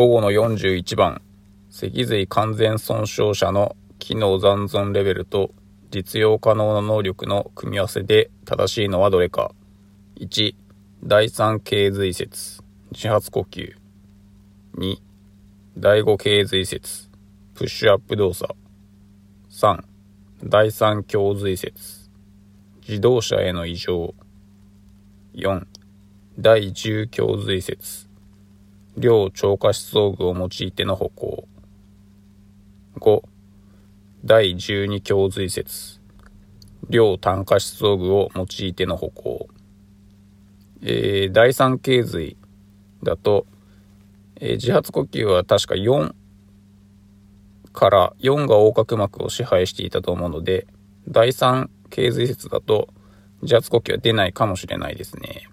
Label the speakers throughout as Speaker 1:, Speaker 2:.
Speaker 1: 午後の41番、脊髄完全損傷者の機能残存レベルと実用可能な能力の組み合わせで正しいのはどれか。1、第3頸髄節、自発呼吸。2、第5頸髄節、プッシュアップ動作。3、第3胸髄節、自動車への異常。4、第10胸髄節、両超過思想具を用いての歩行。5、第12胸髄節、両単価思想具を用いての歩行。えー、第3頸髄だと、えー、自発呼吸は確か4から4が横隔膜を支配していたと思うので、第3頸髄節だと自発呼吸は出ないかもしれないですね。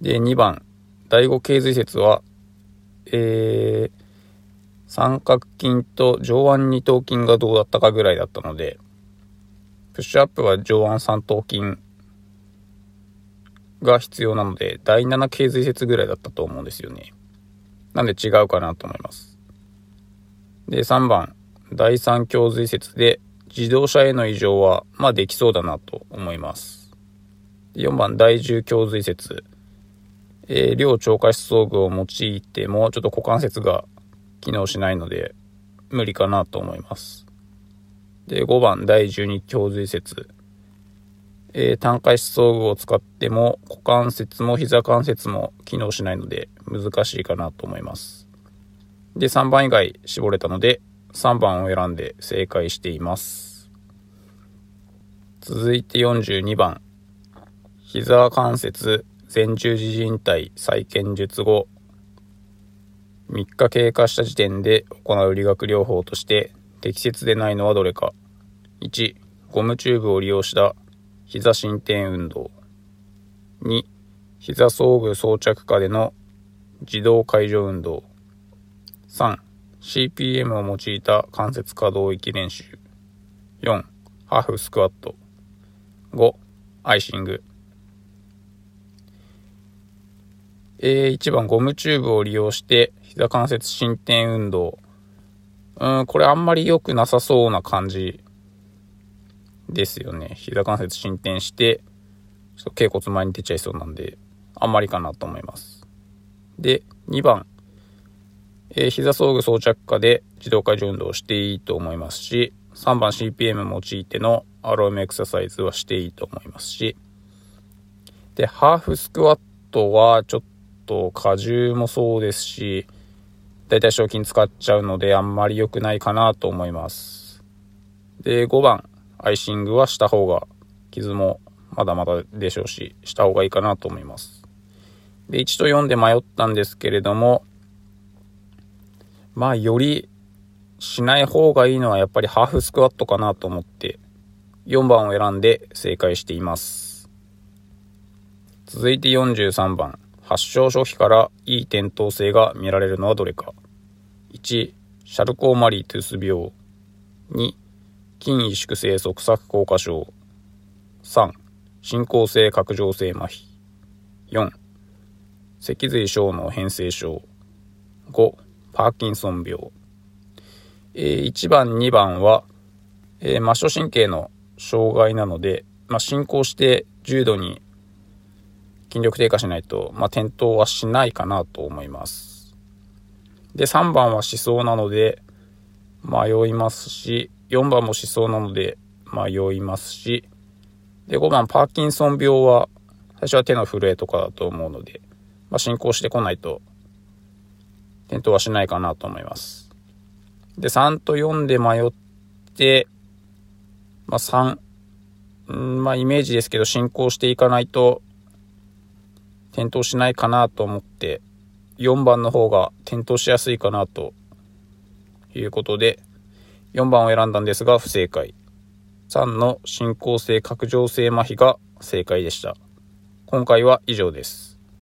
Speaker 1: で、2番、第5頸髄節は、えー、三角筋と上腕二頭筋がどうだったかぐらいだったので、プッシュアップは上腕三頭筋が必要なので、第7頸髄節ぐらいだったと思うんですよね。なんで違うかなと思います。で、3番、第3胸髄節で自動車への異常は、まあできそうだなと思います。4番、第10胸髄節。えー、両超過思想具を用いても、ちょっと股関節が機能しないので、無理かなと思います。で、5番、第12胸髄節。えー、単回思想具を使っても、股関節も膝関節も機能しないので、難しいかなと思います。で、3番以外絞れたので、3番を選んで正解しています。続いて42番。膝関節前十字靭帯再建術後、3日経過した時点で行う理学療法として適切でないのはどれか。1、ゴムチューブを利用した膝伸展運動。2、膝装具装着下での自動解除運動。3、CPM を用いた関節可動域練習。4、ハーフスクワット。5、アイシング。えー、1番ゴムチューブを利用して膝関節伸展運動。うん、これあんまり良くなさそうな感じですよね。膝関節伸展して、ちょっと頸骨前に出ちゃいそうなんで、あんまりかなと思います。で、2番、えー、膝装具装着下で自動解除運動をしていいと思いますし、3番 CPM 用いてのアロームエクササイズはしていいと思いますし、で、ハーフスクワットはちょっとと荷重もそうですし、だいたい賞金使っちゃうのであんまり良くないかなと思います。で、5番、アイシングはした方が、傷もまだまだでしょうし、した方がいいかなと思います。で、1と4で迷ったんですけれども、まあ、よりしない方がいいのはやっぱりハーフスクワットかなと思って、4番を選んで正解しています。続いて43番。発症初期からいい転倒性が見られるのはどれか。1、シャルコーマリートゥース病。2、筋萎縮性側索硬化症。3、進行性角上性麻痺。4、脊髄小脳変性症。5、パーキンソン病。えー、1番、2番は、えー、末梢神経の障害なので、まあ、進行して重度に筋力低下しないと、まあ、転倒はしないかなと思います。で、3番はしそうなので、迷いますし、4番もしそうなので迷いますし、で、5番パーキンソン病は、最初は手の震えとかだと思うので、まあ、進行してこないと、転倒はしないかなと思います。で、3と4で迷って、まあ、3、んまあ、イメージですけど、進行していかないと、転倒しないかなと思って、4番の方が転倒しやすいかなということで、4番を選んだんですが不正解。3の進行性拡張性麻痺が正解でした。今回は以上です。